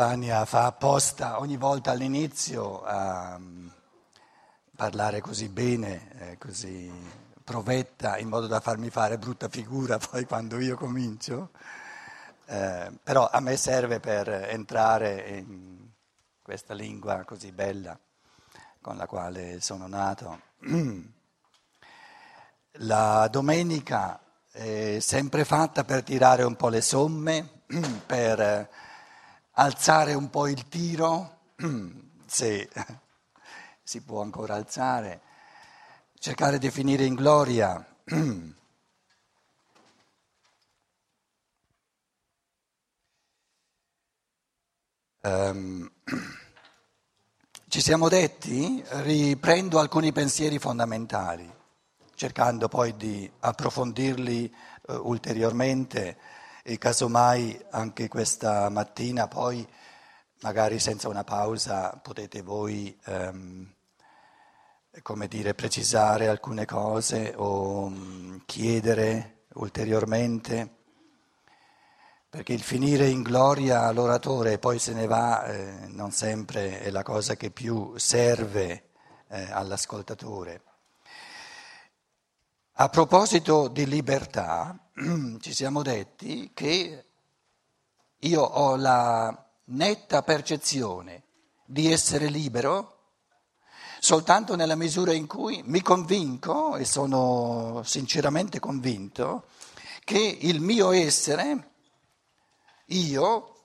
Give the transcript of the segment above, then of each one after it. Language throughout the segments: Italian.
Ania fa apposta ogni volta all'inizio a mm, parlare così bene, eh, così provetta, in modo da farmi fare brutta figura poi quando io comincio. Eh, però a me serve per entrare in questa lingua così bella con la quale sono nato. La domenica è sempre fatta per tirare un po' le somme, per alzare un po' il tiro, se si può ancora alzare, cercare di finire in gloria. Um, ci siamo detti, riprendo alcuni pensieri fondamentali, cercando poi di approfondirli uh, ulteriormente e casomai anche questa mattina poi, magari senza una pausa, potete voi, um, come dire, precisare alcune cose o um, chiedere ulteriormente. Perché il finire in gloria all'oratore e poi se ne va eh, non sempre è la cosa che più serve eh, all'ascoltatore. A proposito di libertà, ci siamo detti che io ho la netta percezione di essere libero soltanto nella misura in cui mi convinco, e sono sinceramente convinto, che il mio essere, io,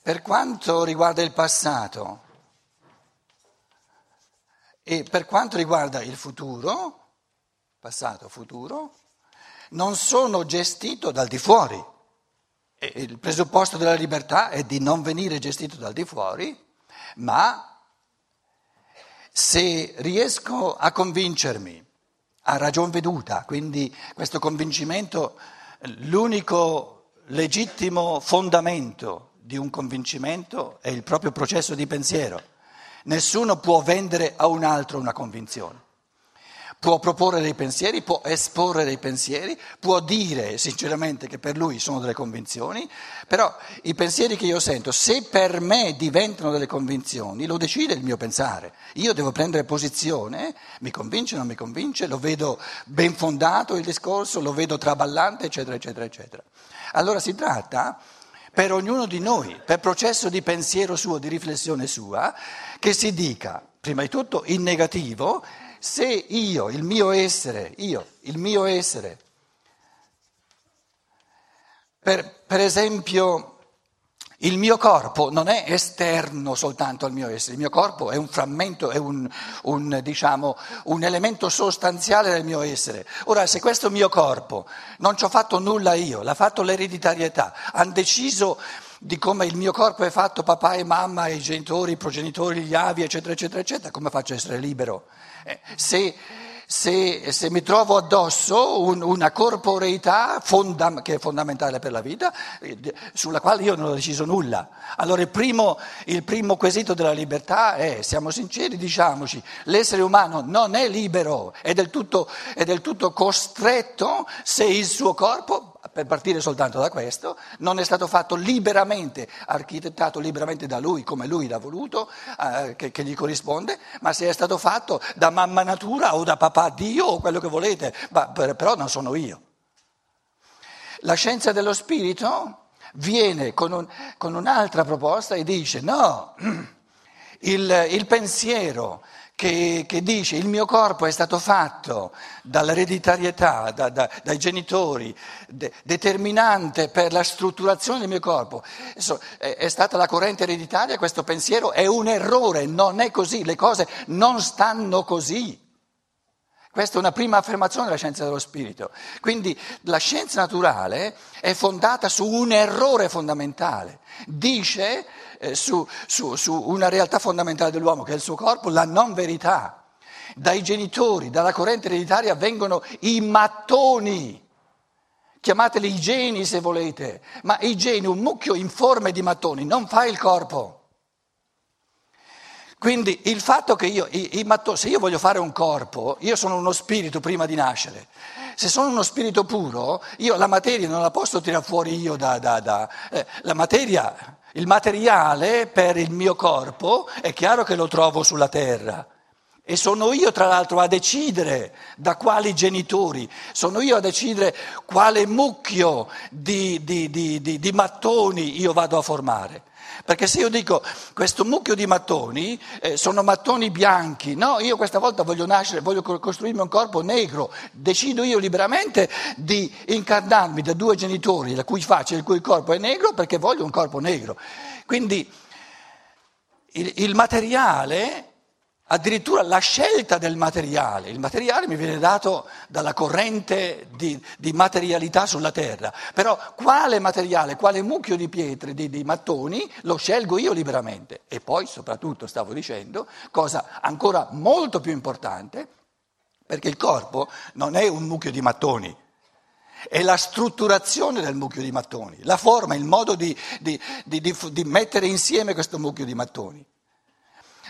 per quanto riguarda il passato e per quanto riguarda il futuro, passato, futuro, non sono gestito dal di fuori. E il presupposto della libertà è di non venire gestito dal di fuori, ma se riesco a convincermi a ragion veduta, quindi questo convincimento, l'unico legittimo fondamento di un convincimento è il proprio processo di pensiero. Nessuno può vendere a un altro una convinzione può proporre dei pensieri, può esporre dei pensieri, può dire sinceramente che per lui sono delle convinzioni, però i pensieri che io sento, se per me diventano delle convinzioni, lo decide il mio pensare. Io devo prendere posizione, mi convince o non mi convince, lo vedo ben fondato il discorso, lo vedo traballante, eccetera, eccetera, eccetera. Allora si tratta per ognuno di noi, per processo di pensiero suo, di riflessione sua, che si dica, prima di tutto, in negativo, se io, il mio essere, io, il mio essere, per, per esempio, il mio corpo non è esterno soltanto al mio essere, il mio corpo è un frammento, è un, un, diciamo, un, elemento sostanziale del mio essere. Ora, se questo mio corpo non ci ho fatto nulla io, l'ha fatto l'ereditarietà, hanno deciso di come il mio corpo è fatto, papà e mamma, i genitori, i progenitori, gli avi, eccetera, eccetera, eccetera, come faccio a essere libero? Eh, se, se, se, mi trovo addosso un, una corporeità fonda, che è fondamentale per la vita, eh, sulla quale io non ho deciso nulla. Allora il primo, il primo quesito della libertà è, siamo sinceri, diciamoci, l'essere umano non è libero, è del tutto, è del tutto costretto se il suo corpo per partire soltanto da questo, non è stato fatto liberamente, architettato liberamente da lui come lui l'ha voluto, eh, che, che, gli corrisponde, ma se è stato fatto da mamma natura o da papà Dio o quello che volete, ma, però non sono io. La scienza dello spirito viene con, un, con un'altra proposta e dice no, il, il pensiero che, che, dice il mio corpo è stato fatto dall'ereditarietà, da, da, dai genitori, de, determinante per la strutturazione del mio corpo. Adesso, è, è stata la corrente ereditaria, questo pensiero è un errore, non è così, le cose non stanno così. Questa è una prima affermazione della scienza dello spirito. Quindi la scienza naturale è fondata su un errore fondamentale. Dice eh, su, su, su una realtà fondamentale dell'uomo, che è il suo corpo, la non verità. Dai genitori, dalla corrente ereditaria vengono i mattoni, chiamateli i geni se volete, ma i geni, un mucchio informe di mattoni, non fa il corpo. Quindi il fatto che io, i, i matto, se io voglio fare un corpo, io sono uno spirito prima di nascere. Se sono uno spirito puro, io la materia non la posso tirare fuori io da... da, da eh, la materia Il materiale per il mio corpo è chiaro che lo trovo sulla terra. E sono io, tra l'altro, a decidere da quali genitori, sono io a decidere quale mucchio di, di, di, di, mattoni io vado a formare. Perché se io dico questo mucchio di mattoni eh, sono mattoni bianchi, no, io questa volta voglio nascere, voglio costruirmi un corpo negro, decido io liberamente di incarnarmi da due genitori la cui faccia e il cui corpo è negro perché voglio un corpo negro. Quindi il, il materiale addirittura la scelta del materiale. Il materiale mi viene dato dalla corrente di, di, materialità sulla terra, però quale materiale, quale mucchio di pietre, di, di mattoni, lo scelgo io liberamente. E poi, soprattutto, stavo dicendo, cosa ancora molto più importante, perché il corpo non è un mucchio di mattoni, è la strutturazione del mucchio di mattoni, la forma, il modo di, di, di, di mettere insieme questo mucchio di mattoni.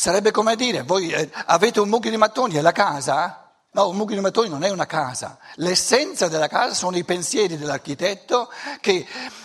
Sarebbe come dire, voi eh, avete un mucchio di mattoni, è la casa? No, un mucchio di mattoni non è una casa. L'essenza della casa sono i pensieri dell'architetto che,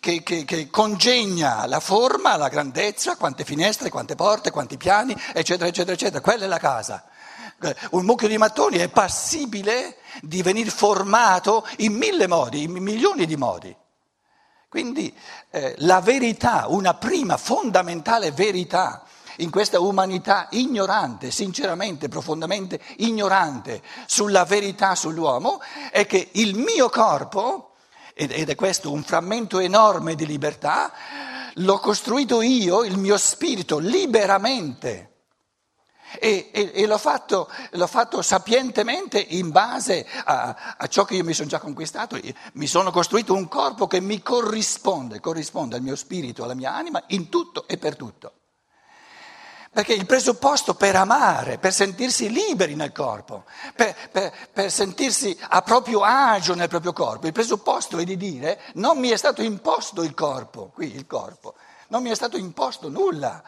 che, che, che congegna la forma, la grandezza, quante finestre, quante porte, quanti piani, eccetera, eccetera, eccetera. Quella è la casa. Un mucchio di mattoni è passibile di venire formato in mille modi, in milioni di modi. Quindi eh, la verità, una prima fondamentale verità in questa umanità ignorante, sinceramente, profondamente ignorante sulla verità sull'uomo, è che il mio corpo, ed è questo un frammento enorme di libertà, l'ho costruito io, il mio spirito, liberamente. E, e, e l'ho, fatto, l'ho, fatto, sapientemente in base a, a, ciò che io mi sono già conquistato. Mi sono costruito un corpo che mi corrisponde, corrisponde al mio spirito, alla mia anima, in tutto e per tutto. Perché il presupposto per amare, per sentirsi liberi nel corpo, per, per, per, sentirsi a proprio agio nel proprio corpo, il presupposto è di dire non mi è stato imposto il corpo, qui il corpo, non mi è stato imposto nulla.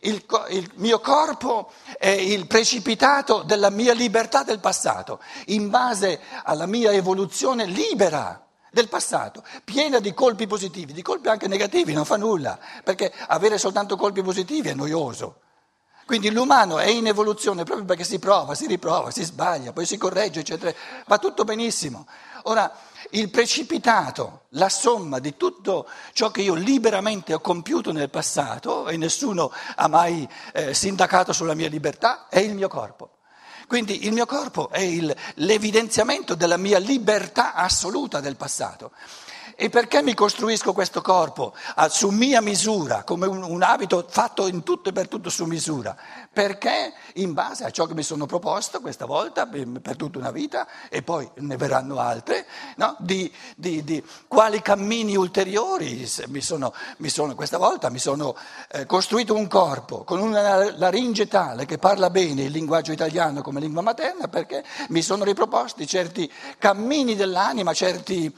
Il, il mio corpo è il precipitato della mia libertà del passato, in base alla mia evoluzione libera del passato, piena di colpi positivi, di colpi anche negativi, non fa nulla, perché avere soltanto colpi positivi è noioso. Quindi l'umano è in evoluzione proprio perché si prova, si riprova, si sbaglia, poi si corregge, eccetera. Va tutto benissimo. Ora, il precipitato, la somma di tutto ciò che io liberamente ho compiuto nel passato, e nessuno ha mai eh, sindacato sulla mia libertà, è il mio corpo. Quindi il mio corpo è il, l'evidenziamento della mia libertà assoluta del passato. E perché mi costruisco questo corpo ah, su mia misura, come un, un, abito fatto in tutto e per tutto su misura? Perché in base a ciò che mi sono proposto questa volta, per tutta una vita, e poi ne verranno altre, no? di, di, di, quali cammini ulteriori mi sono, mi sono, questa volta mi sono eh, costruito un corpo con una laringe tale che parla bene il linguaggio italiano come lingua materna, perché mi sono riproposti certi cammini dell'anima, certi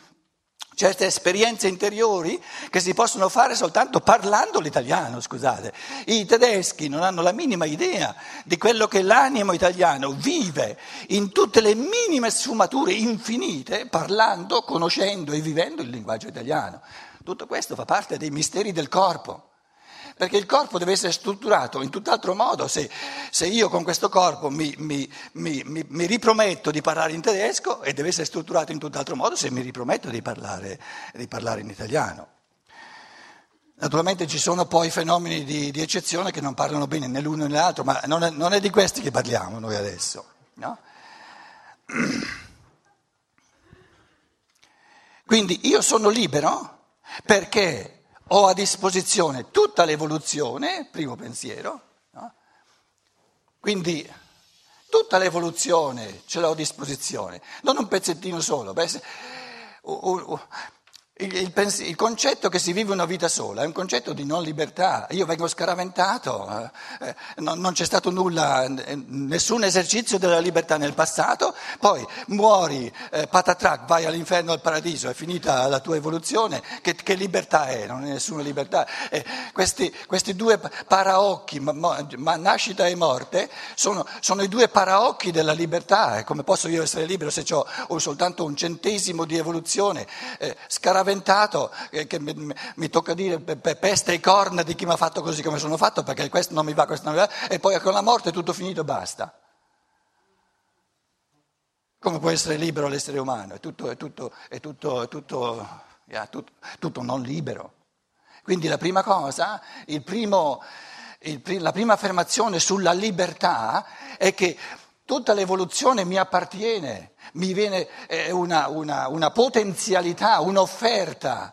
certe esperienze interiori che si possono fare soltanto parlando l'italiano, scusate. I tedeschi non hanno la minima idea di quello che l'animo italiano vive in tutte le minime sfumature infinite, parlando, conoscendo e vivendo il linguaggio italiano. Tutto questo fa parte dei misteri del corpo perché il corpo deve essere strutturato in tutt'altro modo. Se, se io con questo corpo mi, mi, mi, mi, riprometto di parlare in tedesco e deve essere strutturato in tutt'altro modo se mi riprometto di parlare, di parlare in italiano. Naturalmente ci sono poi fenomeni di, di, eccezione che non parlano bene né l'uno né l'altro, ma non è, non è di questi che parliamo noi adesso. No? Quindi io sono libero perché ho a disposizione tutta l'evoluzione, primo pensiero, no? quindi tutta l'evoluzione ce l'ho a disposizione, non un pezzettino solo. Beh, il, il, pens- il, concetto che si vive una vita sola è un concetto di non libertà. Io vengo scaraventato, eh, eh, non, non, c'è stato nulla, nessun esercizio della libertà nel passato, poi muori, eh, patatrac, vai all'inferno al paradiso, è finita la tua evoluzione. Che, che libertà è? Non è nessuna libertà. Eh, questi, questi, due paraocchi, ma, ma, nascita e morte, sono, sono, i due paraocchi della libertà. Come posso io essere libero se ho soltanto un centesimo di evoluzione? Eh, scaraventato spaventato, eh, che mi, mi, tocca dire peste e corna di chi mi ha fatto così come sono fatto, perché questo non mi va, questo non mi va, e poi con la morte è tutto finito e basta. Come può essere libero l'essere umano? È tutto, è tutto, è tutto, è tutto, yeah, tutto, tutto non libero. Quindi la prima cosa, il primo, il, la prima affermazione sulla libertà è che tutta l'evoluzione mi appartiene, mi viene una, una, una potenzialità, un'offerta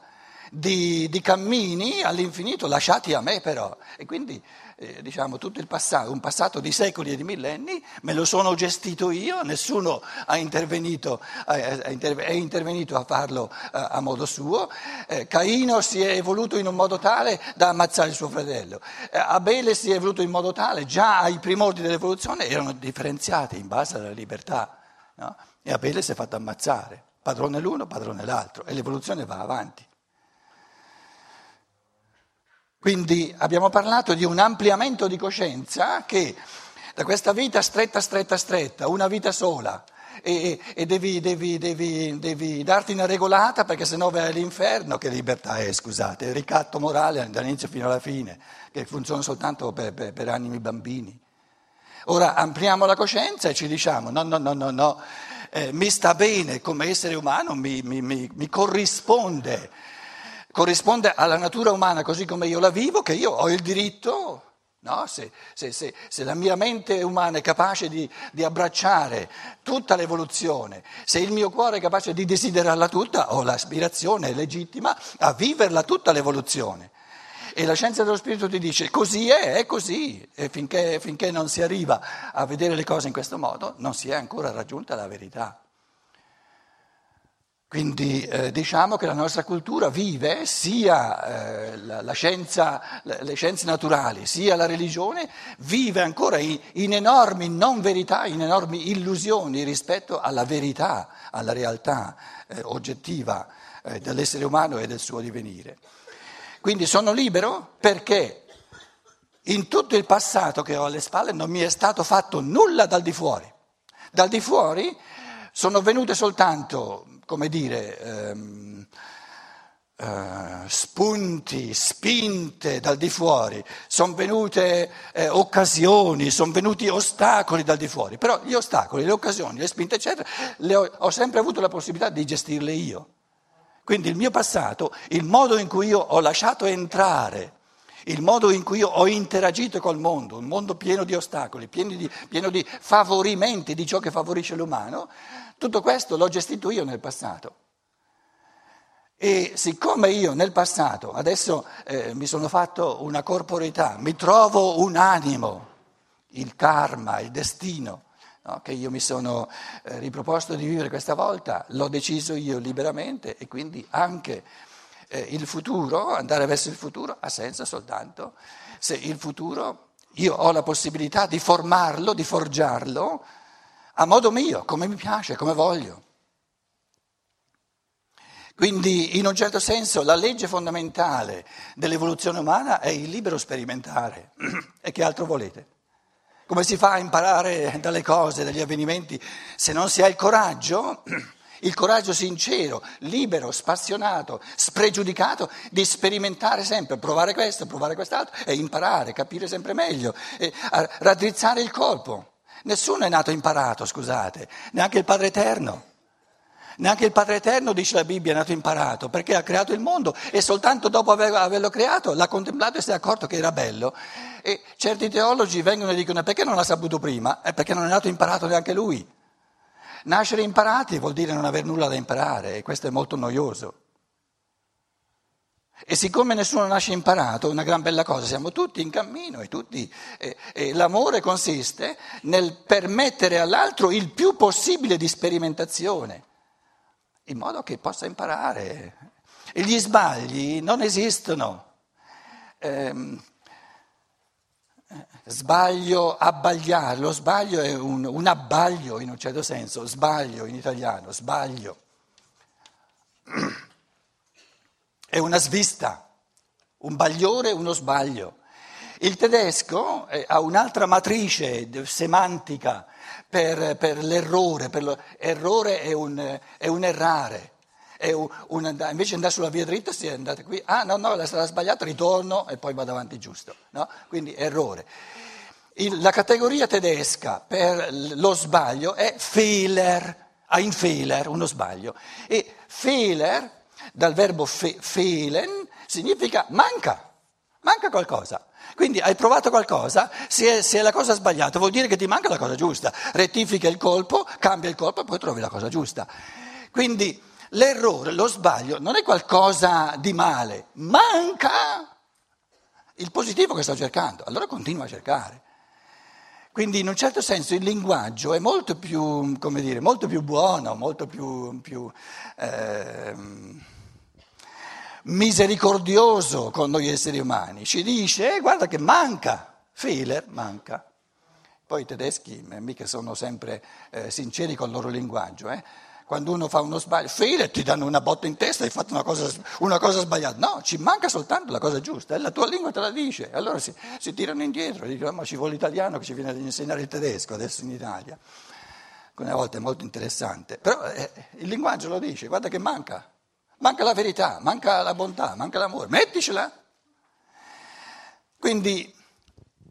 di, di, cammini all'infinito lasciati a me però. E quindi eh, diciamo tutto il passato, un passato di secoli e di millenni, me lo sono gestito io, nessuno ha intervenito, è intervenito a farlo eh, a modo suo. Eh, Caino si è evoluto in un modo tale da ammazzare il suo fratello. Eh, Abele si è evoluto in modo tale, già ai primordi dell'evoluzione erano differenziati in base alla libertà. No? E Abele si è fatto ammazzare, padrone l'uno, padrone l'altro, e l'evoluzione va avanti. Quindi abbiamo parlato di un ampliamento di coscienza che da questa vita stretta, stretta, stretta, una vita sola, e, e devi, devi, devi, devi, darti una regolata perché sennò vai all'inferno, che libertà è, scusate, il ricatto morale dall'inizio fino alla fine, che funziona soltanto per, per, per animi bambini. Ora ampliamo la coscienza e ci diciamo no, no, no, no, no, eh, mi sta bene come essere umano, mi, mi, mi, mi corrisponde corrisponde alla natura umana così come io la vivo, che io ho il diritto, no? se, se, se, se, la mia mente umana è capace di, di, abbracciare tutta l'evoluzione, se il mio cuore è capace di desiderarla tutta, ho l'aspirazione legittima a viverla tutta l'evoluzione. E la scienza dello spirito ti dice così è, è così, e finché, finché non si arriva a vedere le cose in questo modo non si è ancora raggiunta la verità. Quindi eh, diciamo che la nostra cultura vive sia eh, la, la scienza, le scienze naturali, sia la religione, vive ancora in, in, enormi non verità, in enormi illusioni rispetto alla verità, alla realtà eh, oggettiva eh, dell'essere umano e del suo divenire. Quindi sono libero perché in tutto il passato che ho alle spalle non mi è stato fatto nulla dal di fuori. Dal di fuori sono venute soltanto come dire, ehm, eh, spunti, spinte dal di fuori, sono venute eh, occasioni, sono venuti ostacoli dal di fuori, però gli ostacoli, le occasioni, le spinte, eccetera, le ho, ho sempre avuto la possibilità di gestirle io. Quindi il mio passato, il modo in cui io ho lasciato entrare il modo in cui io ho interagito col mondo, un mondo pieno di ostacoli, pieno di, pieno di, favorimenti di ciò che favorisce l'umano, tutto questo l'ho gestito io nel passato. E siccome io nel passato adesso eh, mi sono fatto una corporeità, mi trovo un animo, il karma, il destino, no, che io mi sono eh, riproposto di vivere questa volta, l'ho deciso io liberamente e quindi anche eh, il futuro, andare verso il futuro, ha senso soltanto se il futuro io ho la possibilità di formarlo, di forgiarlo a modo mio, come mi piace, come voglio. Quindi in un certo senso la legge fondamentale dell'evoluzione umana è il libero sperimentare. e che altro volete? Come si fa a imparare dalle cose, dagli avvenimenti, se non si ha il coraggio? Il coraggio sincero, libero, spassionato, spregiudicato di sperimentare sempre, provare questo, provare quest'altro e imparare, capire sempre meglio, raddrizzare il colpo. Nessuno è nato imparato, scusate, neanche il Padre Eterno. Neanche il Padre Eterno, dice la Bibbia, è nato imparato, perché ha creato il mondo e soltanto dopo averlo creato l'ha contemplato e si è accorto che era bello. E certi teologi vengono e dicono perché non l'ha saputo prima? È perché non è nato imparato neanche lui. Nascere imparati vuol dire non aver nulla da imparare e questo è molto noioso. E siccome nessuno nasce imparato, una gran bella cosa, siamo tutti in cammino e, tutti, e, e l'amore consiste nel permettere all'altro il più possibile di sperimentazione, in modo che possa imparare. E gli sbagli non esistono. Eh, sbaglio, abbagliare, lo sbaglio è un, un abbaglio in un certo senso, sbaglio in italiano, sbaglio. È una svista, un bagliore, uno sbaglio. Il tedesco eh, ha un'altra matrice semantica per, per l'errore, per l'errore è un, è un errare. un, un, invece andare sulla via dritta si è andati qui, ah no, no, la strada sbagliata, ritorno e poi vado avanti giusto. No? Quindi errore. Il, la categoria tedesca per lo sbaglio è Fehler, ein Fehler, uno sbaglio. E Fehler, dal verbo fe, fehlen, significa manca, manca qualcosa. Quindi hai provato qualcosa, se è, se è, la cosa sbagliata vuol dire che ti manca la cosa giusta, rettifica il colpo, cambia il colpo e poi trovi la cosa giusta. Quindi l'errore, lo sbaglio non è qualcosa di male, manca il positivo che sto cercando, allora continua a cercare. Quindi in un certo senso il linguaggio è molto più, dire, molto più buono, molto più, più eh, misericordioso con noi esseri umani. Ci dice, eh, guarda che manca, Fehler manca. Poi i tedeschi eh, mica sono sempre eh, sinceri con il loro linguaggio. Eh? Quando uno fa uno sbaglio, Fehler ti danno una botta in testa, hai fatto una cosa, una cosa, sbagliata. No, ci manca soltanto la cosa giusta, e la tua lingua te la dice. Allora si, si tirano indietro, dicono ma ci vuole l'italiano che ci viene ad insegnare il tedesco adesso in Italia. Alcune volte è molto interessante, però eh, il linguaggio lo dice, guarda che manca. Manca la verità, manca la bontà, manca l'amore. Metticela. Quindi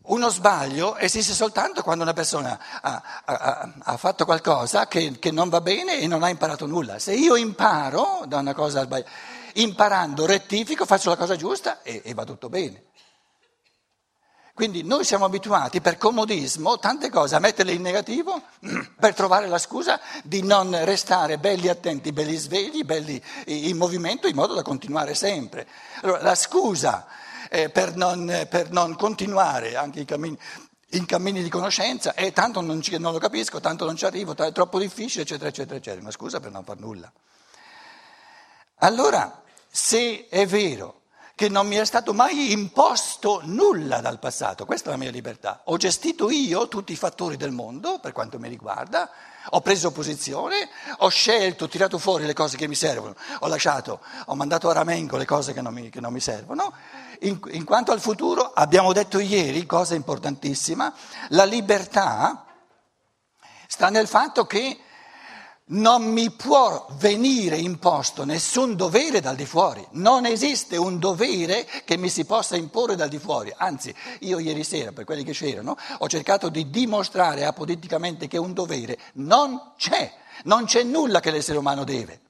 uno sbaglio esiste soltanto quando una persona ha, ha, ha fatto qualcosa che, che, non va bene e non ha imparato nulla. Se io imparo da una cosa sbagliata, imparando rettifico, faccio la cosa giusta e, e va tutto bene. Quindi noi siamo abituati per comodismo tante cose a metterle in negativo per trovare la scusa di non restare belli attenti, belli svegli, belli in movimento in modo da continuare sempre. Allora, la scusa eh, per, non, per, non, continuare anche i cammini, in cammini di conoscenza è tanto non, ci, non, lo capisco, tanto non ci arrivo, è troppo difficile, eccetera, eccetera, eccetera. Una scusa per non far nulla. Allora, se è vero che non mi è stato mai imposto nulla dal passato, questa è la mia libertà. Ho gestito io tutti i fattori del mondo, per quanto mi riguarda, ho preso posizione, ho scelto, ho tirato fuori le cose che mi servono, ho lasciato, ho mandato a ramengo le cose che non mi, che non mi servono. In, in quanto al futuro, abbiamo detto ieri, cosa importantissima, la libertà sta nel fatto che non mi può venire imposto nessun dovere dal di fuori, non esiste un dovere che mi si possa imporre dal di fuori, anzi io ieri sera, per quelli che c'erano, ho cercato di dimostrare apoliticamente che un dovere non c'è, non c'è nulla che l'essere umano deve,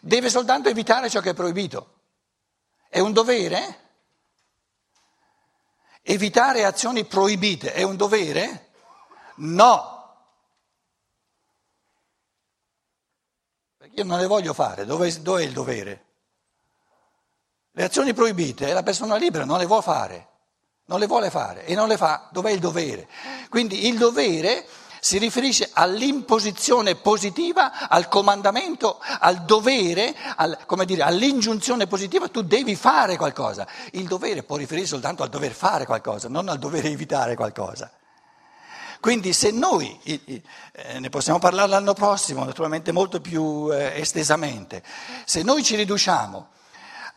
deve soltanto evitare ciò che è proibito. È un dovere? Evitare azioni proibite è un dovere? No. Io non le voglio fare, dove, dove è il dovere? Le azioni proibite la persona libera non le vuole fare, non le vuole fare e non le fa, dov'è il dovere? Quindi il dovere si riferisce all'imposizione positiva, al comandamento, al dovere, al, dire, all'ingiunzione positiva, tu devi fare qualcosa. Il dovere può riferirsi soltanto al dover fare qualcosa, non al dover evitare qualcosa. Quindi se noi, eh, ne possiamo parlare l'anno prossimo, naturalmente molto più eh, estesamente, se noi ci riduciamo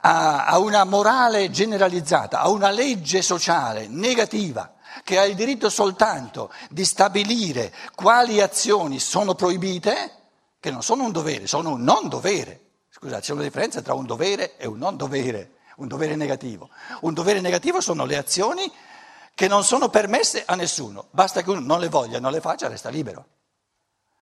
a, a una morale generalizzata, a una legge sociale negativa, che ha il diritto soltanto di stabilire quali azioni sono proibite, che non sono un dovere, sono un non dovere. Scusate, c'è una differenza tra un dovere e un non dovere, un dovere negativo. Un dovere negativo sono le azioni che non sono permesse a nessuno, basta che uno non le voglia, non le faccia, resta libero.